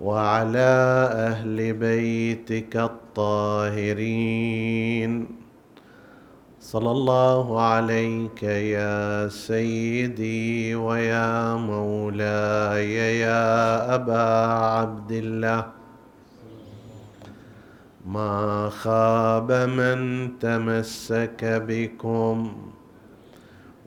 وعلى أهل بيتك الطاهرين. صلى الله عليك يا سيدي ويا مولاي يا أبا عبد الله. ما خاب من تمسك بكم.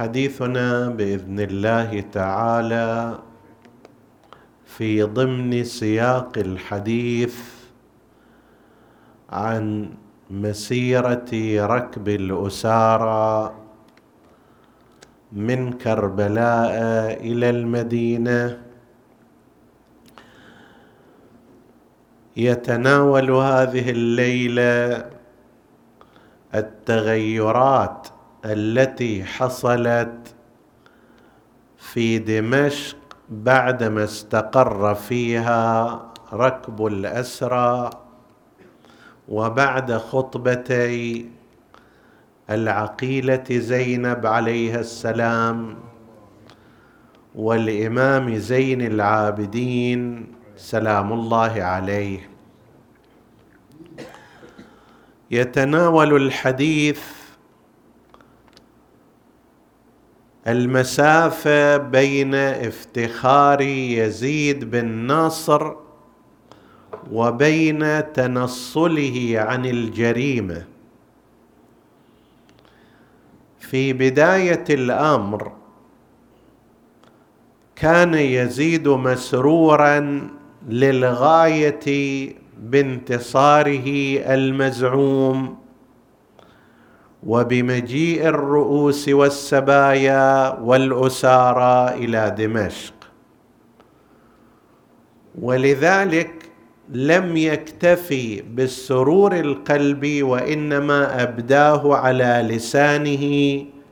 حديثنا بإذن الله تعالى في ضمن سياق الحديث عن مسيرة ركب الأسارى من كربلاء إلى المدينة. يتناول هذه الليلة التغيرات التي حصلت في دمشق بعدما استقر فيها ركب الأسرى وبعد خطبتي العقيلة زينب عليها السلام والإمام زين العابدين سلام الله عليه. يتناول الحديث المسافة بين افتخار يزيد بن نصر وبين تنصله عن الجريمة. في بداية الأمر كان يزيد مسرورا للغاية بانتصاره المزعوم. وبمجيء الرؤوس والسبايا والأسارى إلى دمشق. ولذلك لم يكتفي بالسرور القلبي وإنما أبداه على لسانه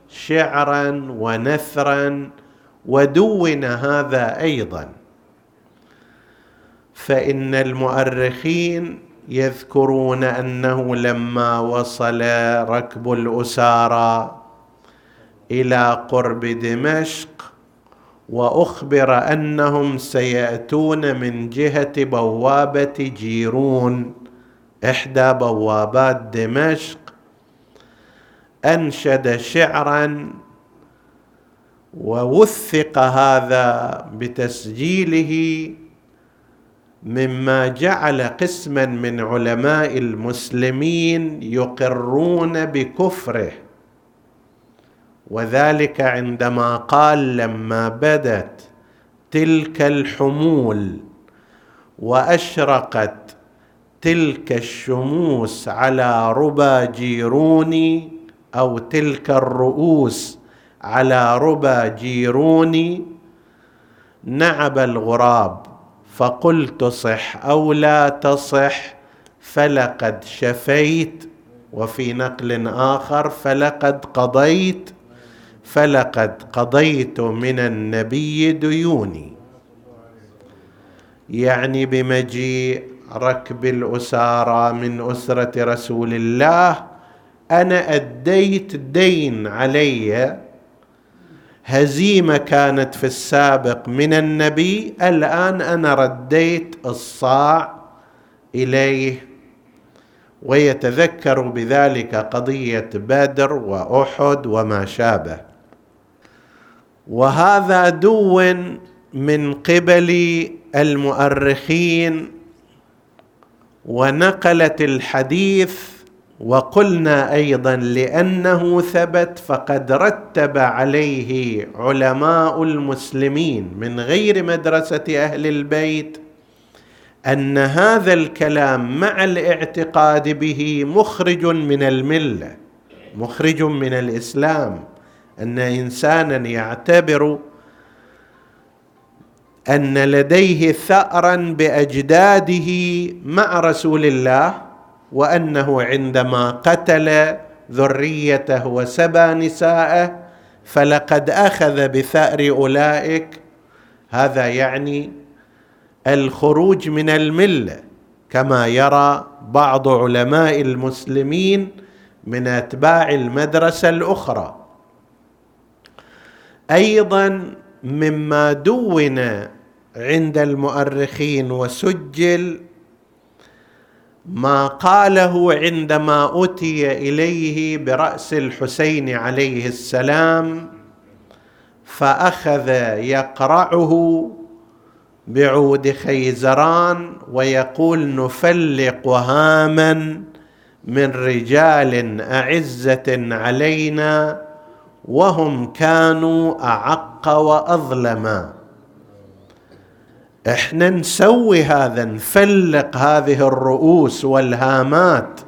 شعرا ونثرا ودون هذا أيضا. فإن المؤرخين يذكرون أنه لما وصل ركب الأسارى إلى قرب دمشق وأخبر أنهم سيأتون من جهة بوابة جيرون إحدى بوابات دمشق أنشد شعرا ووثق هذا بتسجيله مما جعل قسما من علماء المسلمين يقرون بكفره. وذلك عندما قال لما بدت تلك الحمول وأشرقت تلك الشموس على ربى جيروني أو تلك الرؤوس على ربى جيروني نعب الغراب. فقلت صح أو لا تصح فلقد شفيت وفي نقل آخر فلقد قضيت فلقد قضيت من النبي ديوني. يعني بمجيء ركب الأسارى من أسرة رسول الله أنا أديت دين علي هزيمة كانت في السابق من النبي الآن أنا رديت الصاع إليه ويتذكر بذلك قضية بدر وأحد وما شابه. وهذا دو من قبل المؤرخين ونقلت الحديث وقلنا أيضا لأنه ثبت فقد رتب عليه علماء المسلمين من غير مدرسة أهل البيت أن هذا الكلام مع الاعتقاد به مخرج من الملة مخرج من الإسلام. أن انسانا يعتبر أن لديه ثارا بأجداده مع رسول الله وأنه عندما قتل ذريته وسبى نساءه فلقد أخذ بثأر أولئك هذا يعني الخروج من المله كما يرى بعض علماء المسلمين من أتباع المدرسة الأخرى. أيضا مما دون عند المؤرخين وسجل ما قاله عندما اتي إليه برأس الحسين عليه السلام فأخذ يقرعه بعود خيزران ويقول نفلق هاما من رجال أعزة علينا وهم كانوا أعق وأظلما. إحنا نسوي هذا نفلق هذه الرؤوس والهامات.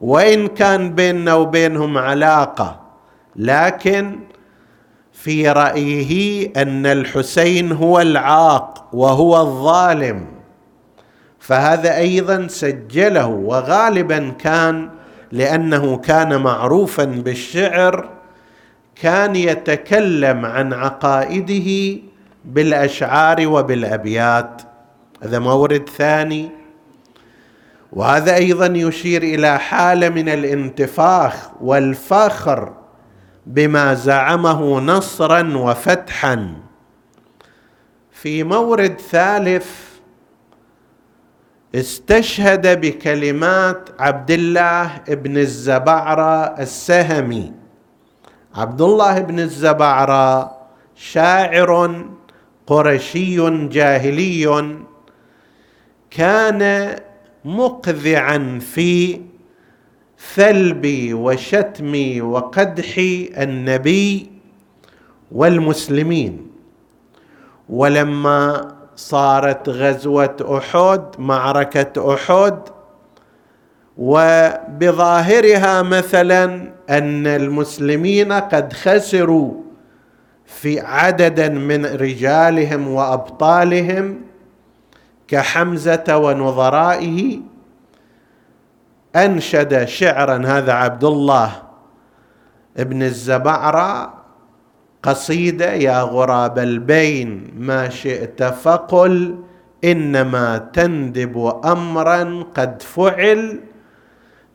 وإن كان بيننا وبينهم علاقة لكن في رأيه أن الحسين هو العاق وهو الظالم. فهذا أيضا سجله وغالبا كان لأنه كان معروفا بالشعر كان يتكلم عن عقائده بالأشعار وبالأبيات. هذا مورد ثاني. وهذا أيضا يشير إلى حالة من الانتفاخ والفخر بما زعمه نصرا وفتحا. في مورد ثالث استشهد بكلمات عبد الله بن الزبعرة السهمي. عبد الله بن الزبعرة شاعر قرشي جاهلي كان مقذعا في ثلب وشتم وقدح النبي والمسلمين. ولما صارت غزوة أحد معركة أحد وبظاهرها مثلا أن المسلمين قد خسروا في عددا من رجالهم وأبطالهم كحمزة ونظرائه أنشد شعرا هذا عبد الله ابن الزبعرة قصيدة يا غراب البين ما شئت فقل إنما تندب امرا قد فعل.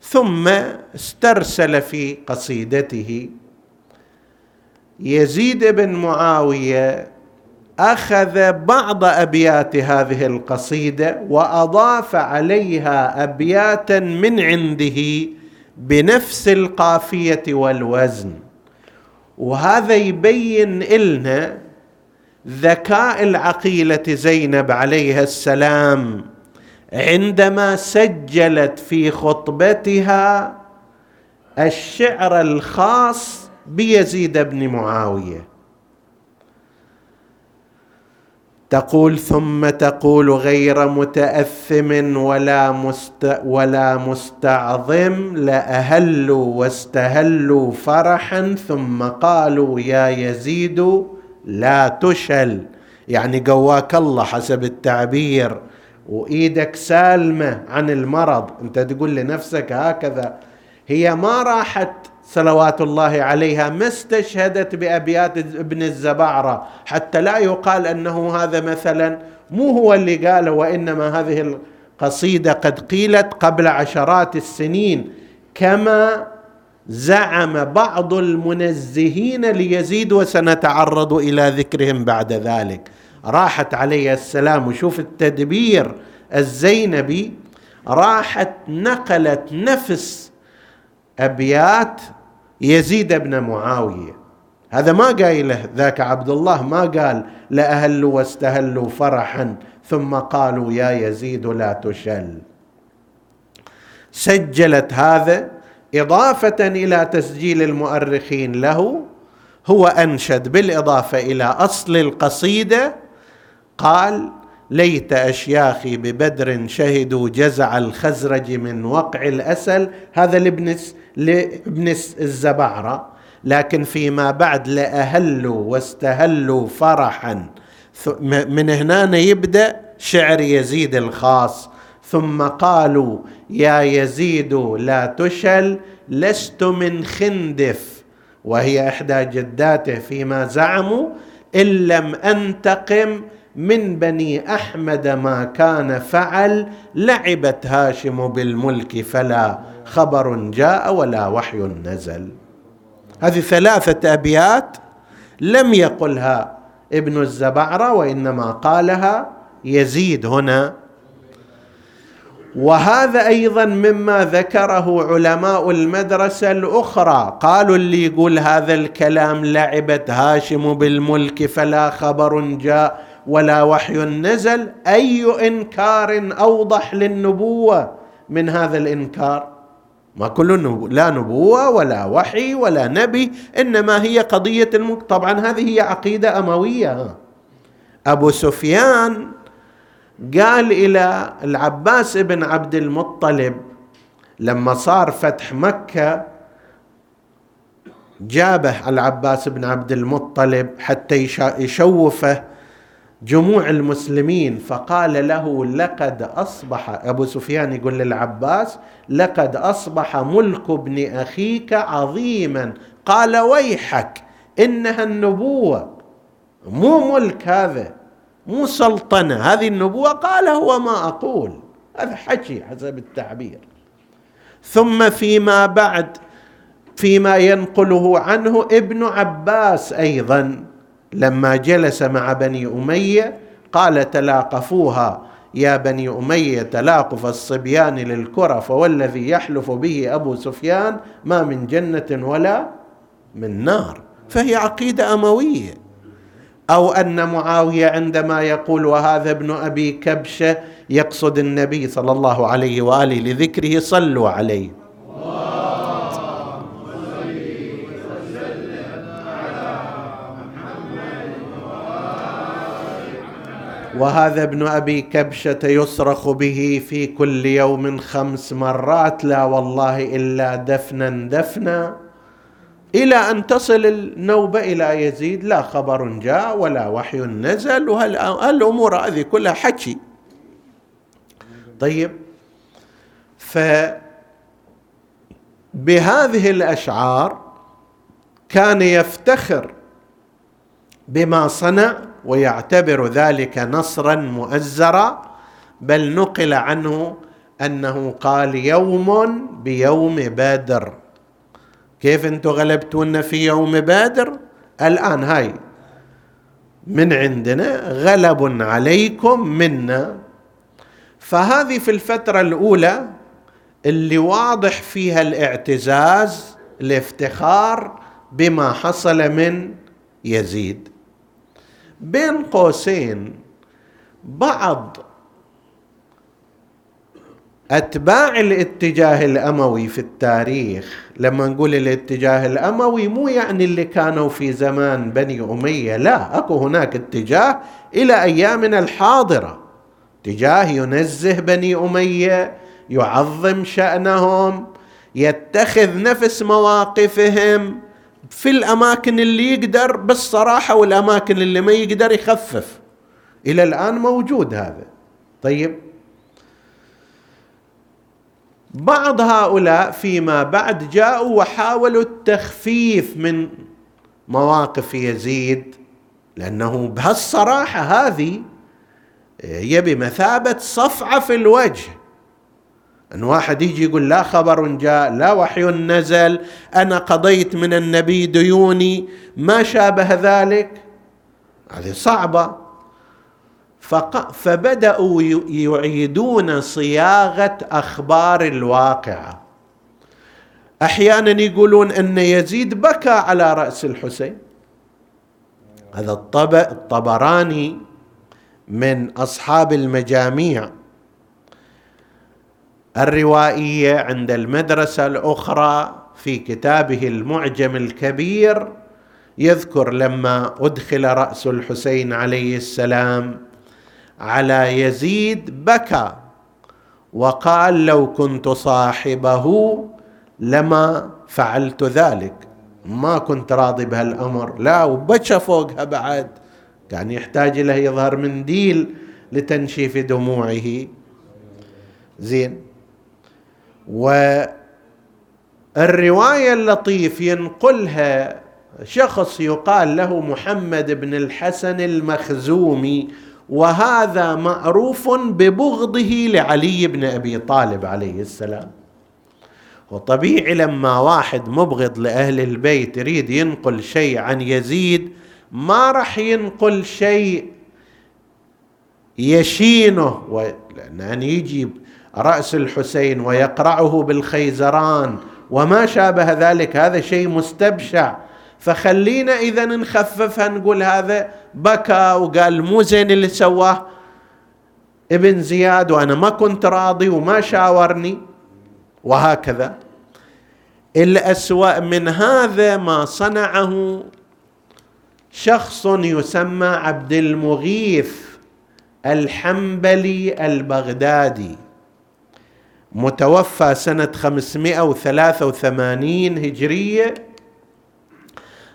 ثم استرسل في قصيدته يزيد بن معاوية أخذ بعض أبيات هذه القصيدة وأضاف عليها أبياتا من عنده بنفس القافية والوزن. وهذا يبين لنا ذكاء العقيلة زينب عليها السلام عندما سجلت في خطبتها الشعر الخاص بيزيد بن معاوية. تقول ثم تقول غير متأثم ولا مست ولا مستعظم لأهلوا واستهلوا فرحا ثم قالوا يا يزيد لا تشل. يعني قواك الله حسب التعبير وإيدك سالمة عن المرض. أنت تقول لنفسك هكذا هي ما راحت صلوات الله عليها ما استشهدت بأبيات ابن الزبعرة. حتى لا يقال أنه هذا مثلا مو هو اللي قاله وإنما هذه قصيده قد قيلت قبل عشرات السنين. كما زعم بعض المنزهين ليزيد وسنتعرض إلى ذكرهم بعد ذلك. راحت عليه السلام وشوف التدبير الزينبي راحت نقلت نفس أبيات يزيد بن معاوية. هذا ما قايله ذاك عبد الله ما قال لأهلوا واستهلوا فرحا ثم قالوا يا يزيد لا تشل. سجلت هذا إضافة إلى تسجيل المؤرخين له. هو أنشد بالإضافة إلى أصل القصيدة. قال ليت أشياخي ببدر شهدوا جزع الخزرج من وقع الأسل. هذا لابن لابن الزبعرة لكن فيما بعد لأهلوا واستهلوا فرحا. من هنا يبدأ شعر يزيد الخاص. ثم قالوا يا يزيد لا تشل لست من خندف. وهي إحدى جداته فيما زعموا إن لم أنتقم من بني أحمد ما كان فعل لعبت هاشم بالملك فلا خبر جاء ولا وحي نزل. هذه ثلاثة أبيات لم يقلها ابن الزبعرة وإنما قالها يزيد هنا. وهذا أيضا مما ذكره علماء المدرسة الأخرى. قالوا اللي يقول هذا الكلام لعبت هاشم بالملك فلا خبر جاء ولا وحي نزل أي إنكار أوضح للنبوة من هذا الإنكار. ما كل لا نبوة ولا وحي ولا نبي إنما هي قضية الملك طبعا هذه هي عقيدة أموية. أبو سفيان قال إلى العباس بن عبد المطلب لما صار فتح مكة جابه العباس بن عبد المطلب حتى يشوفه جموع المسلمين فقال له لقد اصبح أبو سفيان يقول للعباس لقد أصبح ملك ابن أخيك عظيما. قال ويحك إنها النبوة. مو ملك هذا مو سلطنة هذه النبوة. قال هو ما أقول. هذا حكي حسب التعبير. ثم فيما بعد فيما ينقله عنه ابن عباس أيضا. لما جلس مع بني أمية قال تلاقفوها. يا بني أمية تلاقف الصبيان للكره فوالذي يحلف به أبو سفيان ما من جنة ولا من نار. فهي عقيدة أموية. أو أن معاوية عندما يقول وهذا ابن أبي كبشة يقصد النبي صلى الله عليه وآله لذكره صلوا عليه. وهذا ابن أبي كبشه يصرخ به في كل يوم خمس مرات لا والله إلا دفنا دفنا. إلى أن تصل النوبه إلى يزيد لا خبر جاء ولا وحي نزل وهالامور هذه كلها حكي. طيب ف بهذه الأشعار كان يفتخر بما صنع ويعتبر ذلك نصرا مؤزرا بل نقل عنه أنه قال يوم بيوم بدر. كيف أنتم غلبتونا في يوم بدر؟ الآن هاي. من عندنا غلب عليكم منا. فهذه في الفترة الأولى اللي واضح فيها الاعتزاز الافتخار بما حصل من يزيد. بين قوسين بعض أتباع الاتجاه الأموي في التاريخ. لما نقول الاتجاه الأموي مو يعني اللي كانوا في زمان بني أمية لا أكو هناك اتجاه إلى أيامنا الحاضرة. اتجاه ينزه بني أمية يعظم شأنهم يتخذ نفس مواقفهم. في الأماكن اللي يقدر بالصراحة والأماكن اللي ما يقدر يخفف. إلى الآن موجود هذا. طيب. بعض هؤلاء فيما بعد جاءوا وحاولوا التخفيف من مواقف يزيد لأنه بهالصراحة هذه هي بمثابة صفعة في الوجه. أن واحد يجي يقول لا خبر جاء لا وحي نزل أنا قضيت من النبي ديوني ما شابه ذلك؟ هذه صعبة. فبدأوا يعيدون صياغة أخبار الواقعة أحيانا يقولون أن يزيد بكى على رأس الحسين. هذا الطبراني من أصحاب المجاميع. الروائية عند المدرسة الأخرى في كتابه المعجم الكبير يذكر لما أدخل رأس الحسين عليه السلام على يزيد بكى وقال لو كنت صاحبه لما فعلت ذلك. ما كنت راضي بهالأمر. لا وبكى فوقها بعد. كان يحتاج له يظهر منديل لتنشيف دموعه. زين. والرواية اللطيف ينقلها شخص يقال له محمد بن الحسن المخزومي وهذا معروف ببغضه لعلي بن أبي طالب عليه السلام. وطبيعي لما واحد مبغض لأهل البيت يريد ينقل شيء عن يزيد ما راح ينقل شيء يشينه لأن يجي رأس الحسين ويقرعه بالخيزران وما شابه ذلك هذا شيء مستبشع. فخلينا إذا نخففها نقول هذا بكى وقال مو زين اللي سواه ابن زياد وأنا ما كنت راضي وما شاورني. وهكذا. الأسوأ من هذا ما صنعه شخص يسمى عبد المغيث الحنبلي البغدادي. متوفى سنة 583 هجرية.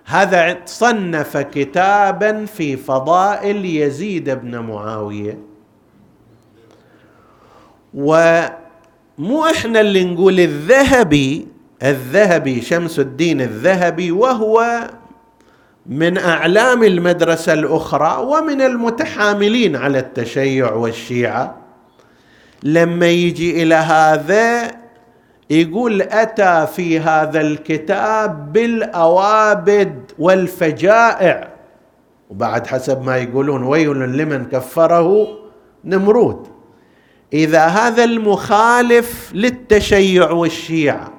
هذا صنف كتابا في فضائل يزيد بن معاوية. ومو إحنا اللي نقول الذهبي الذهبي شمس الدين الذهبي وهو من أعلام المدرسة الأخرى ومن المتحاملين على التشيع والشيعة. لما يجي إلى هذا يقول أتى في هذا الكتاب بالأوابد والفجائع. وبعد حسب ما يقولون ويل لمن كفره نمرود. إذا هذا المخالف للتشيع والشيعه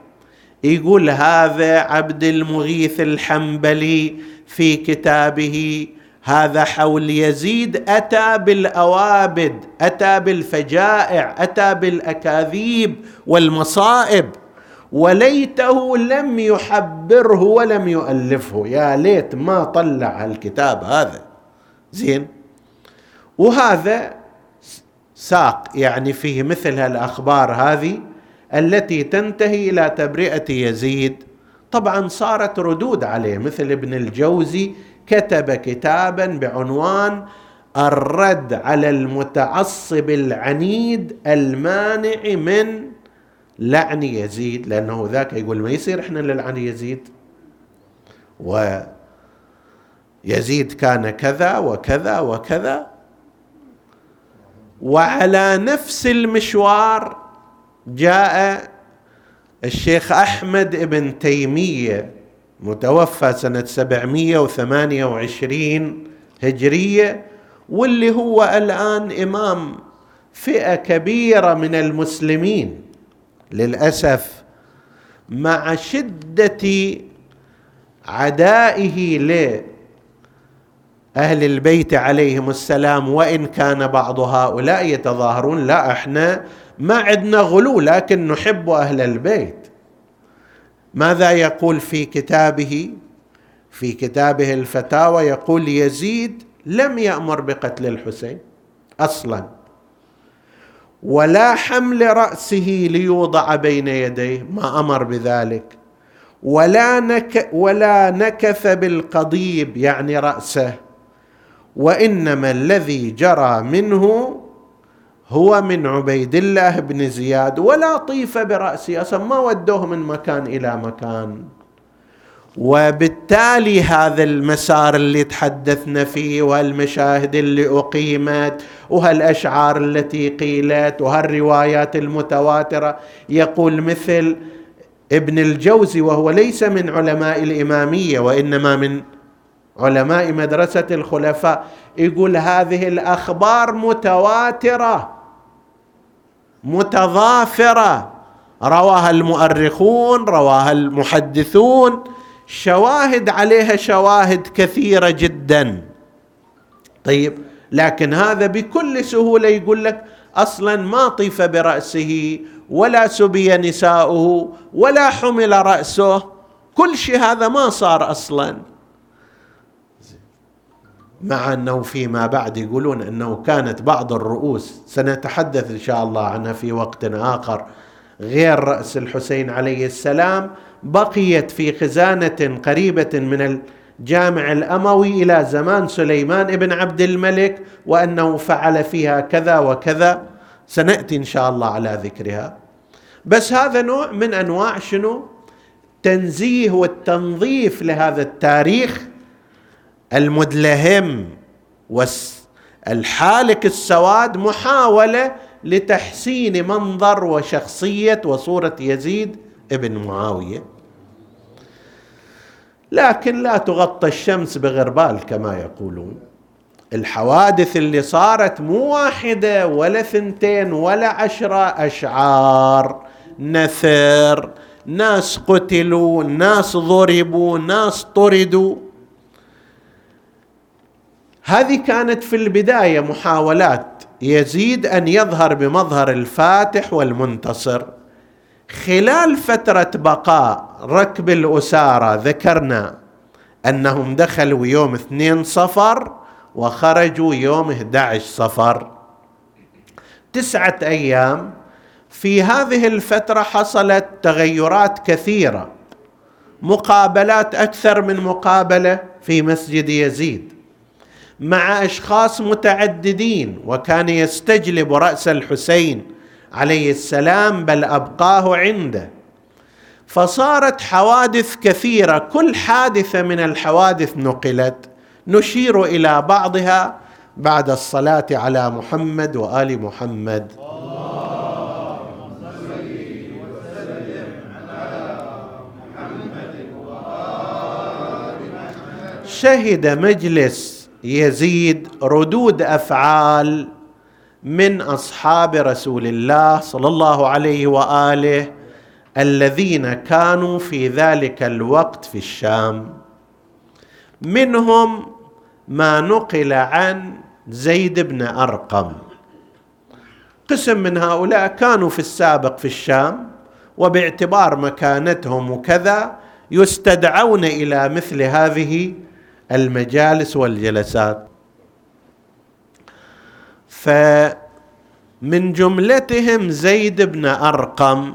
يقول هذا عبد المغيث الحنبلي في كتابه هذا حول يزيد أتى بالأوابد أتى بالفجائع أتى بالأكاذيب والمصائب. وليته لم يحبره ولم يؤلفه. يا ليت ما طلع الكتاب هذا. زين. وهذا ساق يعني فيه مثل هالأخبار هذه التي تنتهي إلى تبرئة يزيد. طبعا صارت ردود عليه مثل ابن الجوزي كتب كتابا بعنوان الرد على المتعصب العنيد المانع من لعن يزيد لأنه ذاك يقول ما يصير إحنا نلعن يزيد. ويزيد كان كذا وكذا وكذا. وعلى نفس المشوار جاء الشيخ أحمد بن تيمية متوفى سنة 728 هجرية واللي هو الآن إمام فئة كبيرة من المسلمين. للأسف مع شدة عدائه لأهل البيت عليهم السلام وإن كان بعض هؤلاء يتظاهرون لا إحنا ما عندنا غلو لكن نحب أهل البيت. ماذا يقول في كتابه؟ في كتابه الفتاوى يقول يزيد لم يأمر بقتل الحسين أصلا ولا حمل رأسه ليوضع بين يديه ما أمر بذلك ولا نك ولا نكث بالقضيب يعني رأسه وإنما الذي جرى منه هو من عبيد الله بن زياد ولا طيف برأسه أصلا ما ودوه من مكان إلى مكان. وبالتالي هذا المسار اللي تحدثنا فيه وهالمشاهد اللي أقيمت وهالاشعار التي قيلت وهالروايات المتواترة يقول مثل ابن الجوزي وهو ليس من علماء الإمامية وإنما من علماء مدرسة الخلفاء يقول هذه الأخبار متواترة. متضافرة. رواها المؤرخون رواها المحدثون. شواهد عليها شواهد كثيرة جدا. طيب لكن هذا بكل سهولة يقول لك أصلا ما طيف برأسه ولا سبي نساؤه ولا حمل رأسه. كل شيء هذا ما صار أصلا. مع أنه فيما بعد يقولون أنه كانت بعض الرؤوس سنتحدث إن شاء الله عنها في وقت آخر. غير رأس الحسين عليه السلام بقيت في خزانة قريبة من الجامع الأموي إلى زمان سليمان بن عبد الملك وأنه فعل فيها كذا وكذا. سنأتي إن شاء الله على ذكرها. بس هذا نوع من أنواع شنو؟ تنزيه والتنظيف لهذا التاريخ المدلهم والحالك السواد محاولة لتحسين منظر وشخصية وصورة يزيد ابن معاوية. لكن لا تغطى الشمس بغربال كما يقولون. الحوادث اللي صارت مو واحدة ولا ثنتين ولا عشرة أشعار. نثر ناس قتلوا ناس ضربوا ناس طردوا. هذه كانت في البداية محاولات يزيد أن يظهر بمظهر الفاتح والمنتصر. خلال فترة بقاء ركب الأسارة ذكرنا أنهم دخلوا يوم اثنين صفر وخرجوا يوم 11 صفر. تسعة أيام في هذه الفترة حصلت تغيرات كثيرة مقابلات أكثر من مقابلة في مسجد يزيد. مع أشخاص متعددين وكان يستجلب رأس الحسين عليه السلام بل أبقاه عنده. فصارت حوادث كثيرة كل حادثة من الحوادث نقلت. نشير إلى بعضها بعد الصلاة على محمد وآل محمد. شهد مجلس يزيد ردود أفعال من أصحاب رسول الله صلى الله عليه وآله الذين كانوا في ذلك الوقت في الشام. منهم ما نقل عن زيد بن أرقم. قسم من هؤلاء كانوا في السابق في الشام وباعتبار مكانتهم وكذا يستدعون إلى مثل هذه المجالس والجلسات. فمن جملتهم زيد بن أرقم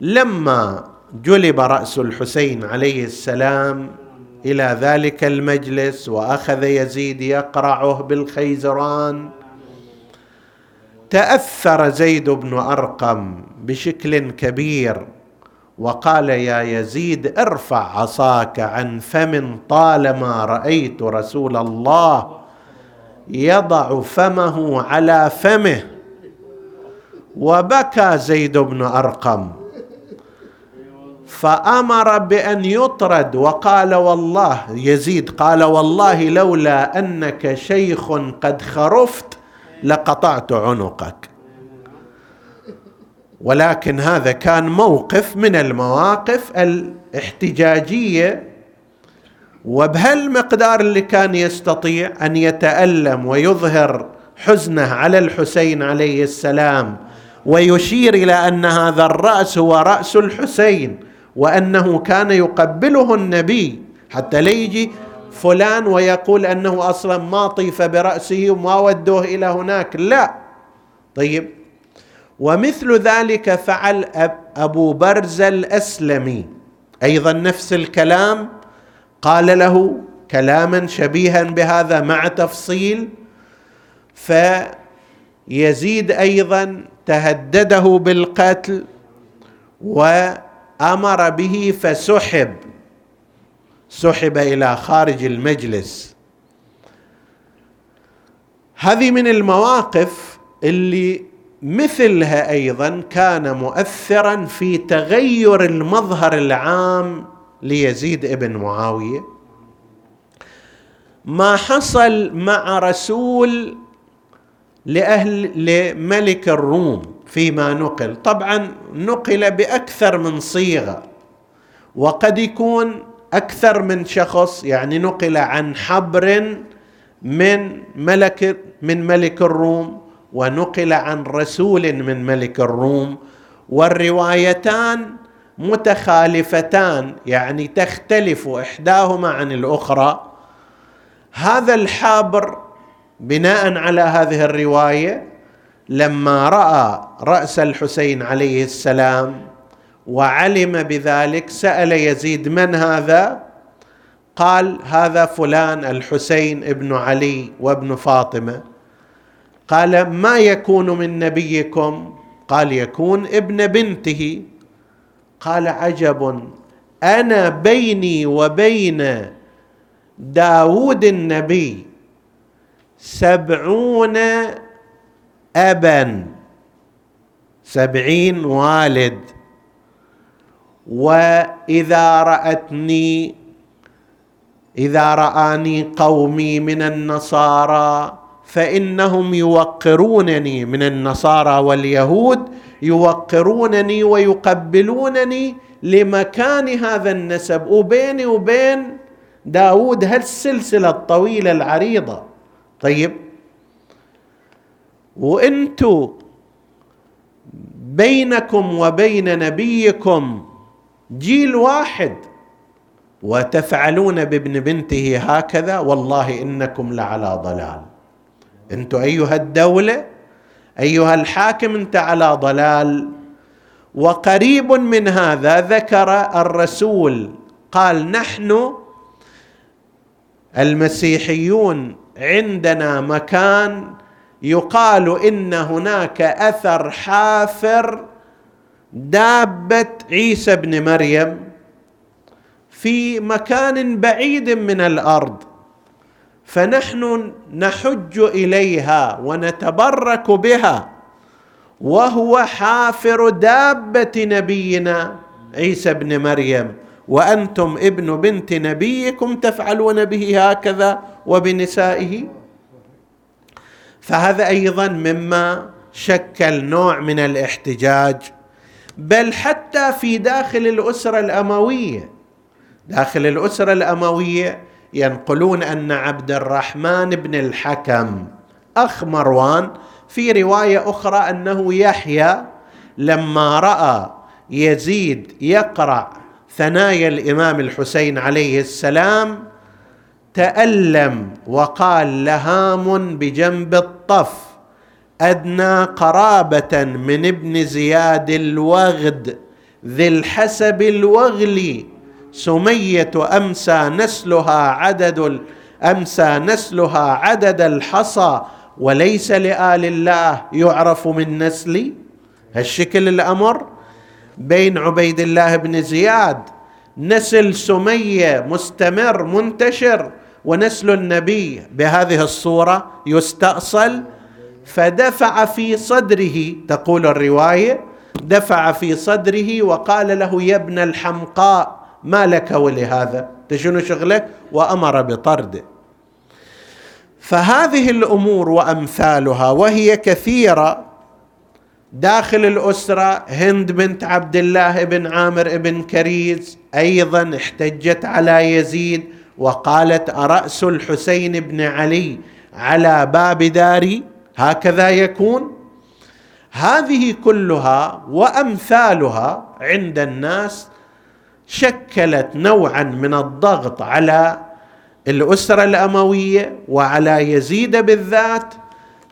لما جلب رأس الحسين عليه السلام إلى ذلك المجلس وأخذ يزيد يقرعه بالخيزران تأثر زيد بن أرقم بشكل كبير وقال يا يزيد ارفع عصاك عن فم طالما رأيت رسول الله يضع فمه على فمه. وبكى زيد بن أرقم. فأمر بأن يطرد وقال والله يزيد قال والله لولا أنك شيخ قد خرفت لقطعت عنقك. ولكن هذا كان موقف من المواقف الاحتجاجية وبهالمقدار اللي كان يستطيع أن يتألم ويظهر حزنه على الحسين عليه السلام ويشير إلى أن هذا الرأس هو رأس الحسين وأنه كان يقبله النبي حتى لا يجي فلان ويقول أنه أصلا ما طيف برأسه وما ودوه إلى هناك. لا. طيب. ومثل ذلك فعل أبو برزه الأسلمي. أيضا نفس الكلام. قال له كلاما شبيها بهذا مع تفصيل. فيزيد أيضا تهدده بالقتل وأمر به فسحب. سحب إلى خارج المجلس. هذه من المواقف اللي مثلها أيضا كان مؤثرا في تغير المظهر العام ليزيد ابن معاوية. ما حصل مع رسول لأهل لملك الروم فيما نقل. طبعا نقل بأكثر من صيغة وقد يكون أكثر من شخص يعني نقل عن حبر من ملك من ملك الروم. ونقل عن رسول من ملك الروم والروايتان متخالفتان يعني تختلف إحداهما عن الأخرى. هذا الحابر بناء على هذه الرواية لما رأى رأس الحسين عليه السلام وعلم بذلك سأل يزيد من هذا؟ قال هذا فلان الحسين ابن علي وابن فاطمة. قال ما يكون من نبيكم؟ قال يكون ابن بنته. قال عجب أنا بيني وبين داود النبي سبعون ابا سبعين والد وإذا رأتني إذا رآني قومي من النصارى فإنهم يوقرونني من النصارى واليهود يوقرونني ويقبلونني لمكان هذا النسب. وبيني وبين داود هالسلسلة الطويلة العريضة. طيب وإنتو بينكم وبين نبيكم جيل واحد وتفعلون بابن بنته هكذا؟ والله إنكم لعلى ضلال. انت ايها الدولة ايها الحاكم انت على ضلال. وقريب من هذا ذكر الرسول قال نحن المسيحيون عندنا مكان يقال إن هناك أثر حافر دابة عيسى ابن مريم في مكان بعيد من الأرض. فنحن نحج إليها ونتبرك بها وهو حافر دابة نبينا عيسى ابن مريم وأنتم ابن بنت نبيكم تفعلون به هكذا وبنسائه. فهذا أيضا مما شكل نوع من الاحتجاج بل حتى في داخل الأسرة الأموية. داخل الأسرة الأموية ينقلون أن عبد الرحمن بن الحكم أخ مروان في رواية أخرى أنه يحيى لما رأى يزيد يقرأ ثنايا الإمام الحسين عليه السلام تألم وقال لهام بجنب الطف أدنى قرابة من ابن زياد الوغد ذي الحسب الوغلي. سميه امسى نسلها عدد أمسى نسلها عدد الحصى وليس لآل الله يعرف من نسلي هالشكل الأمر بين عبيد الله بن زياد. نسل سمية مستمر منتشر ونسل النبي بهذه الصورة يستأصل. فدفع في صدره تقول الرواية دفع في صدره وقال له يا ابن الحمقاء. ما لك ولهذا؟ شنو شغلك؟ وأمر بطرده فهذه الأمور وأمثالها وهي كثيرة. داخل الأسرة هند بنت عبد الله بن عامر بن كريز أيضا احتجت على يزيد وقالت أرأس الحسين بن علي على باب داري؟ هكذا يكون. هذه كلها وأمثالها عند الناس شكلت نوعا من الضغط على الأسرة الأموية وعلى يزيد بالذات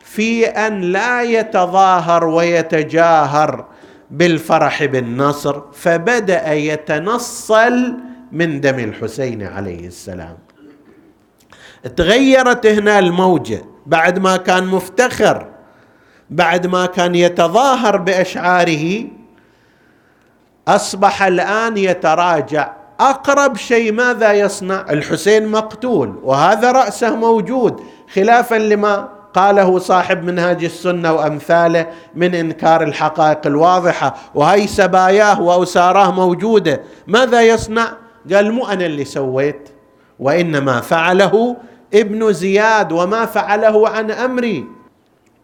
في أن لا يتظاهر ويتجاهر بالفرح بالنصر فبدأ يتنصل من دم الحسين عليه السلام. تغيرت هنا الموجة بعد ما كان مفتخر بعد ما كان يتظاهر بأشعاره أصبح الآن يتراجع. أقرب شيء ماذا يصنع؟ الحسين مقتول وهذا رأسه موجود خلافا لما قاله صاحب منهاج السنة وأمثاله من إنكار الحقائق الواضحة. وهي سباياه واوساراه موجودة. ماذا يصنع؟ قال مو أنا اللي سويت وإنما فعله ابن زياد وما فعله عن أمري.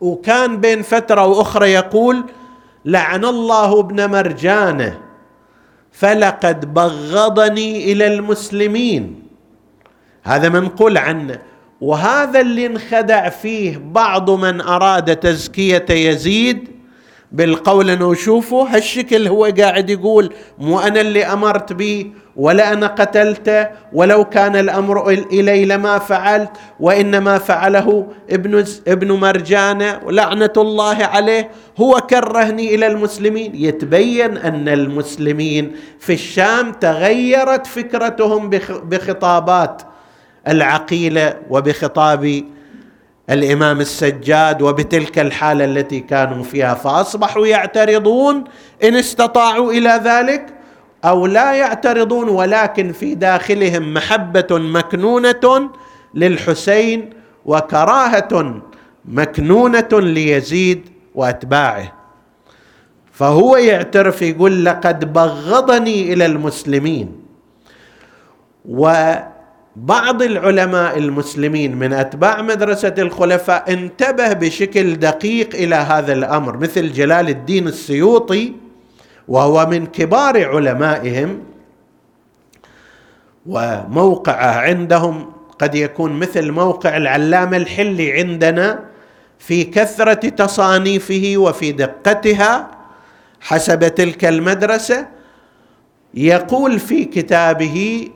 وكان بين فترة وأخرى يقول لعن الله ابن مرجانه. فلقد بغضني إلى المسلمين. هذا منقول عنه وهذا اللي انخدع فيه بعض من أراد تزكية يزيد بالقول أنه شوفوا هالشكل هو قاعد يقول مو أنا اللي أمرت به ولا أنا قتلته ولو كان الأمر إلي لما فعلت وإنما فعله ابن ابن مرجانه لعنة الله عليه. هو كرهني إلى المسلمين. يتبين أن المسلمين في الشام تغيرت فكرتهم بخطابات العقيلة وبخطاب الإمام السجاد وبتلك الحالة التي كانوا فيها. فأصبحوا يعترضون إن استطاعوا إلى ذلك. أو لا يعترضون ولكن في داخلهم محبة مكنونة للحسين وكراهة مكنونة ليزيد وأتباعه. فهو يعترف يقول لقد بغضني إلى المسلمين. و بعض العلماء المسلمين من أتباع مدرسة الخلفاء انتبه بشكل دقيق إلى هذا الأمر مثل جلال الدين السيوطي وهو من كبار علمائهم وموقعه عندهم قد يكون مثل موقع العلامه الحلي عندنا في كثرة تصانيفه وفي دقتها حسب تلك المدرسة. يقول في كتابه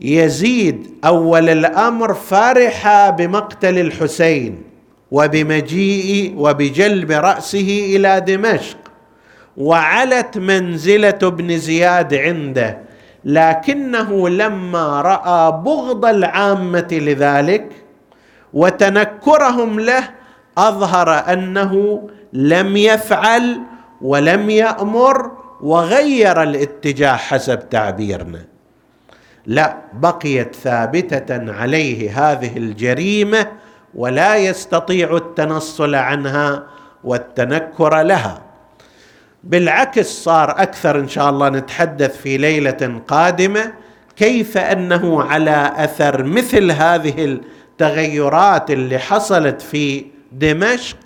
يزيد أول الأمر فرح بمقتل الحسين وبمجيء وبجلب رأسه إلى دمشق وعلت منزلة ابن زياد عنده لكنه لما رأى بغض العامة لذلك وتنكرهم له أظهر أنه لم يفعل ولم يأمر وغير الاتجاه حسب تعبيرنا. لا بقيت ثابتة عليه هذه الجريمة ولا يستطيع التنصل عنها والتنكر لها. بالعكس صار أكثر إن شاء الله نتحدث في ليلة قادمة كيف أنه على أثر مثل هذه التغيرات اللي حصلت في دمشق.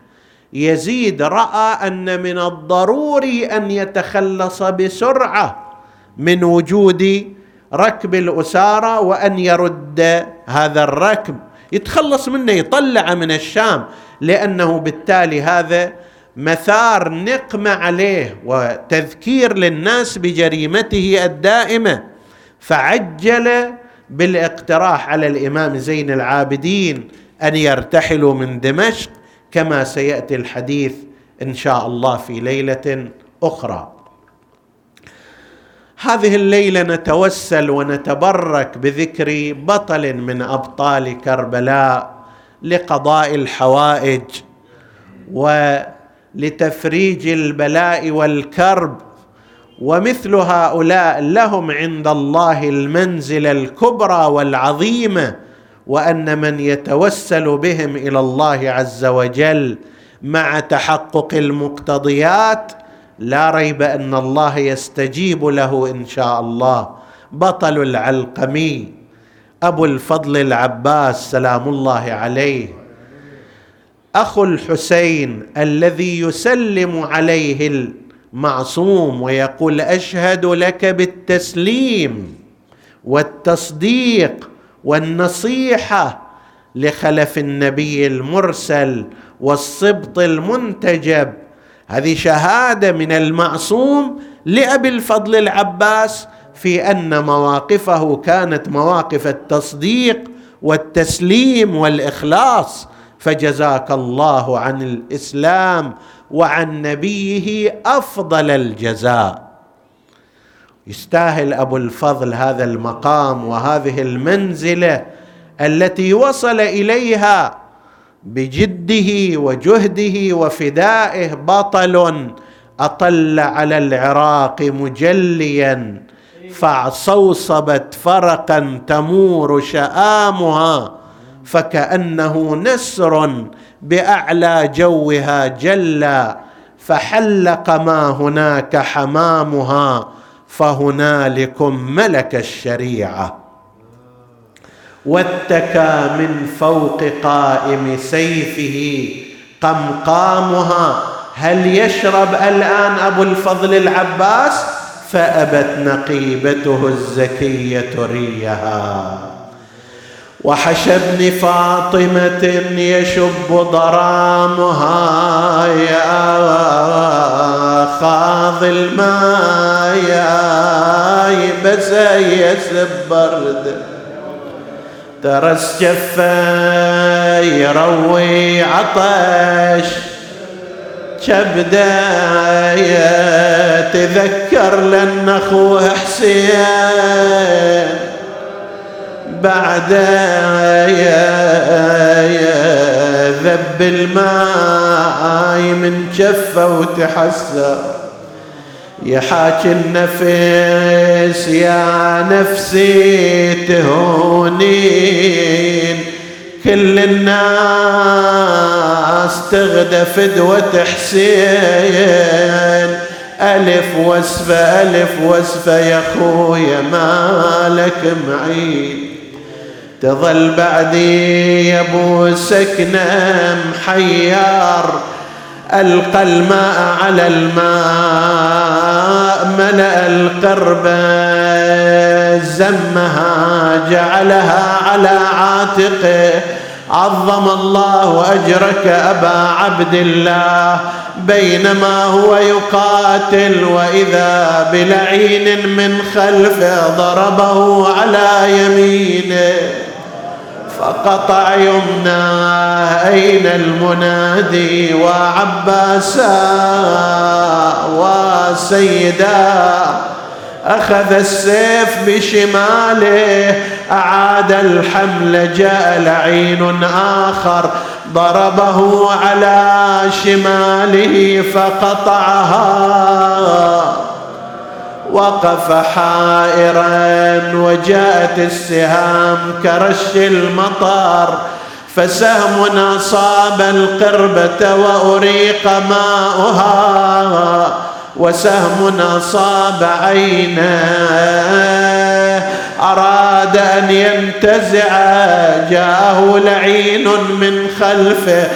يزيد رأى أن من الضروري أن يتخلص بسرعة من وجود ركب الأسارة وأن يرد هذا الركب. يتخلص منه يطلع من الشام لأنه بالتالي هذا مثار نقمه عليه وتذكير للناس بجريمته الدائمة فعجل بالاقتراح على الإمام زين العابدين أن يرتحلوا من دمشق كما سيأتي الحديث إن شاء الله في ليلة أخرى. هذه الليلة نتوسل ونتبرك بذكر بطل من أبطال كربلاء لقضاء الحوائج ولتفريج البلاء والكرب ومثل هؤلاء لهم عند الله المنزله الكبرى والعظيمه وأن من يتوسل بهم إلى الله عز وجل مع تحقق المقتضيات لا ريب أن الله يستجيب له إن شاء الله. بطل العلقمي أبو الفضل العباس سلام الله عليه. أخو الحسين الذي يسلم عليه المعصوم ويقول أشهد لك بالتسليم والتصديق والنصيحة لخلف النبي المرسل والصبط المنتجب. هذه شهادة من المعصوم لأبي الفضل العباس في أن مواقفه كانت مواقف التصديق والتسليم والإخلاص. فجزاك الله عن الإسلام وعن نبيه أفضل الجزاء. يستاهل أبو الفضل هذا المقام وهذه المنزلة التي وصل إليها بجده وجهده وفدائه بطل أطل على العراق مجليا ترفع صوصبه فرقا تمور شآمها. فكأنه نسر بأعلى جوها جلّ فحلق ما هناك حمامها فهنالكم ملك الشريعة. واتكى من فوق قائم سيفه قمقامها هل يشرب الآن أبو الفضل العباس؟ فأبت نقيبته الزكية ريها. وحشى ابن فاطمة يشب ضرامها يا خاض الماء يا بس يسب برد ترس جفا يروي عطش كبدا تذكر لن أخوه حسين. بعد ذب الماء من جفه وتحسر. يحاكي النفس يا نفسي تهونين. كل الناس تغدى فدوة حسين ألف وسفة ألف وسفة يا خويا مالك معين. تظل بعدي يا أبو سكنه محيار ألقى الماء على الماء ملأ القربه زمها جعلها على عاتقه. عظم الله أجرك أبا عبد الله بينما هو يقاتل وإذا بلعين من خلفه ضربه على يمينه. فقطع يمنى أين المنادي وعباسا وسيدا؟ أخذ السيف بشماله أعاد الحمل جاء لعين آخر ضربه على شماله فقطعها. وقف حائرا وجاءت السهام كرش المطر فسهم اصاب القربة وأريق ماؤها. وسهم اصاب عينه أراد أن ينتزع. جاءه لعين من خلفه.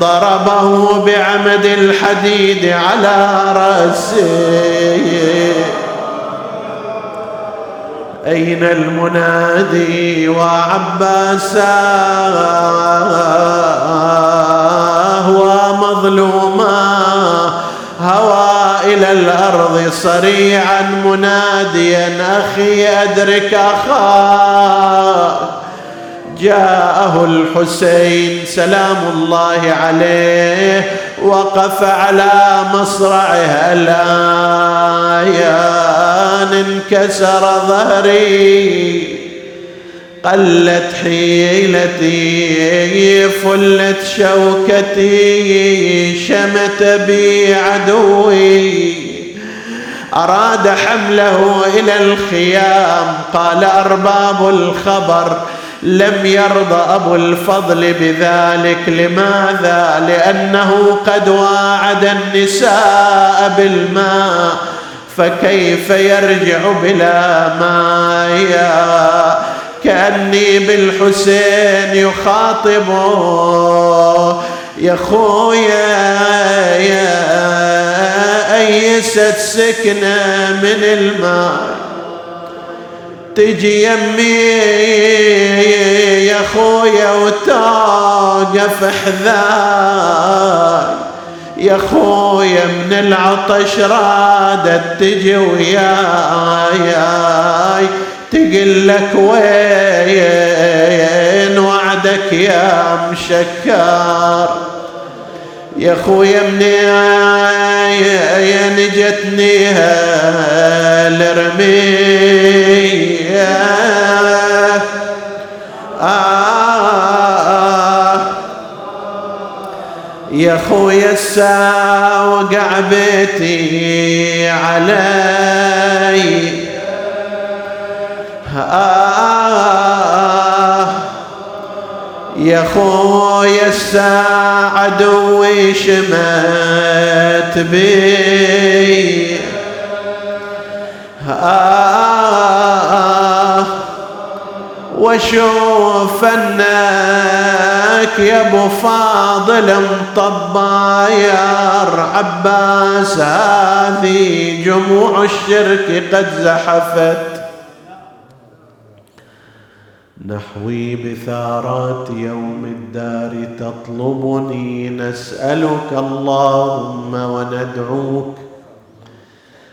ضربه بعمد الحديد على رأسه. أين المنادي وعباسا ومظلوما هوى إلى الأرض صريعا مناديا أخي أدرك أخاك. جاءه الحسين سلام الله عليه وقف على مصرعه الآيان انكسر ظهري قلت حيلتي فلت شوكتي شمت بي عدوي. أراد حمله إلى الخيام قال أرباب الخبر لم يرضى أبو الفضل بذلك. لماذا؟ لأنه قد واعد النساء بالماء. فكيف يرجع بلا ماء كأني بالحسين يخاطبه. يا خويا يا أيست سكنة من الماء؟ تجي يمي يا خويا وتوقف حذاي يا خويا من العطش رادت تجي وياي تقول لك وين وعدك يا مشكر يا خويا من يا نجتني هالرمي آه يا خويا الساعة وقع بيتي علي. آه. يا خويا الساعة عدوي شمت بي. آه. واشوف انك يا أبو فاضل مطباير عباس هذه جموع الشرك قد زحفت. نحوي بثارات يوم الدار تطلبني. نسألك اللهم وندعوك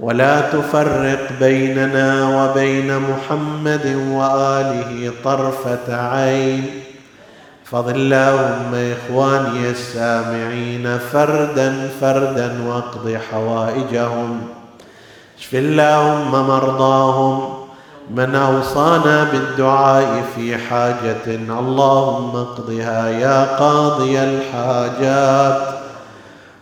ولا تفرق بيننا وبين محمد وآله طرفة عين. فضل اللهم إخواني السامعين فردا فردا واقض حوائجهم. اشف اللهم مرضاهم. من أوصانا بالدعاء في حاجة اللهم اقضها يا قاضي الحاجات.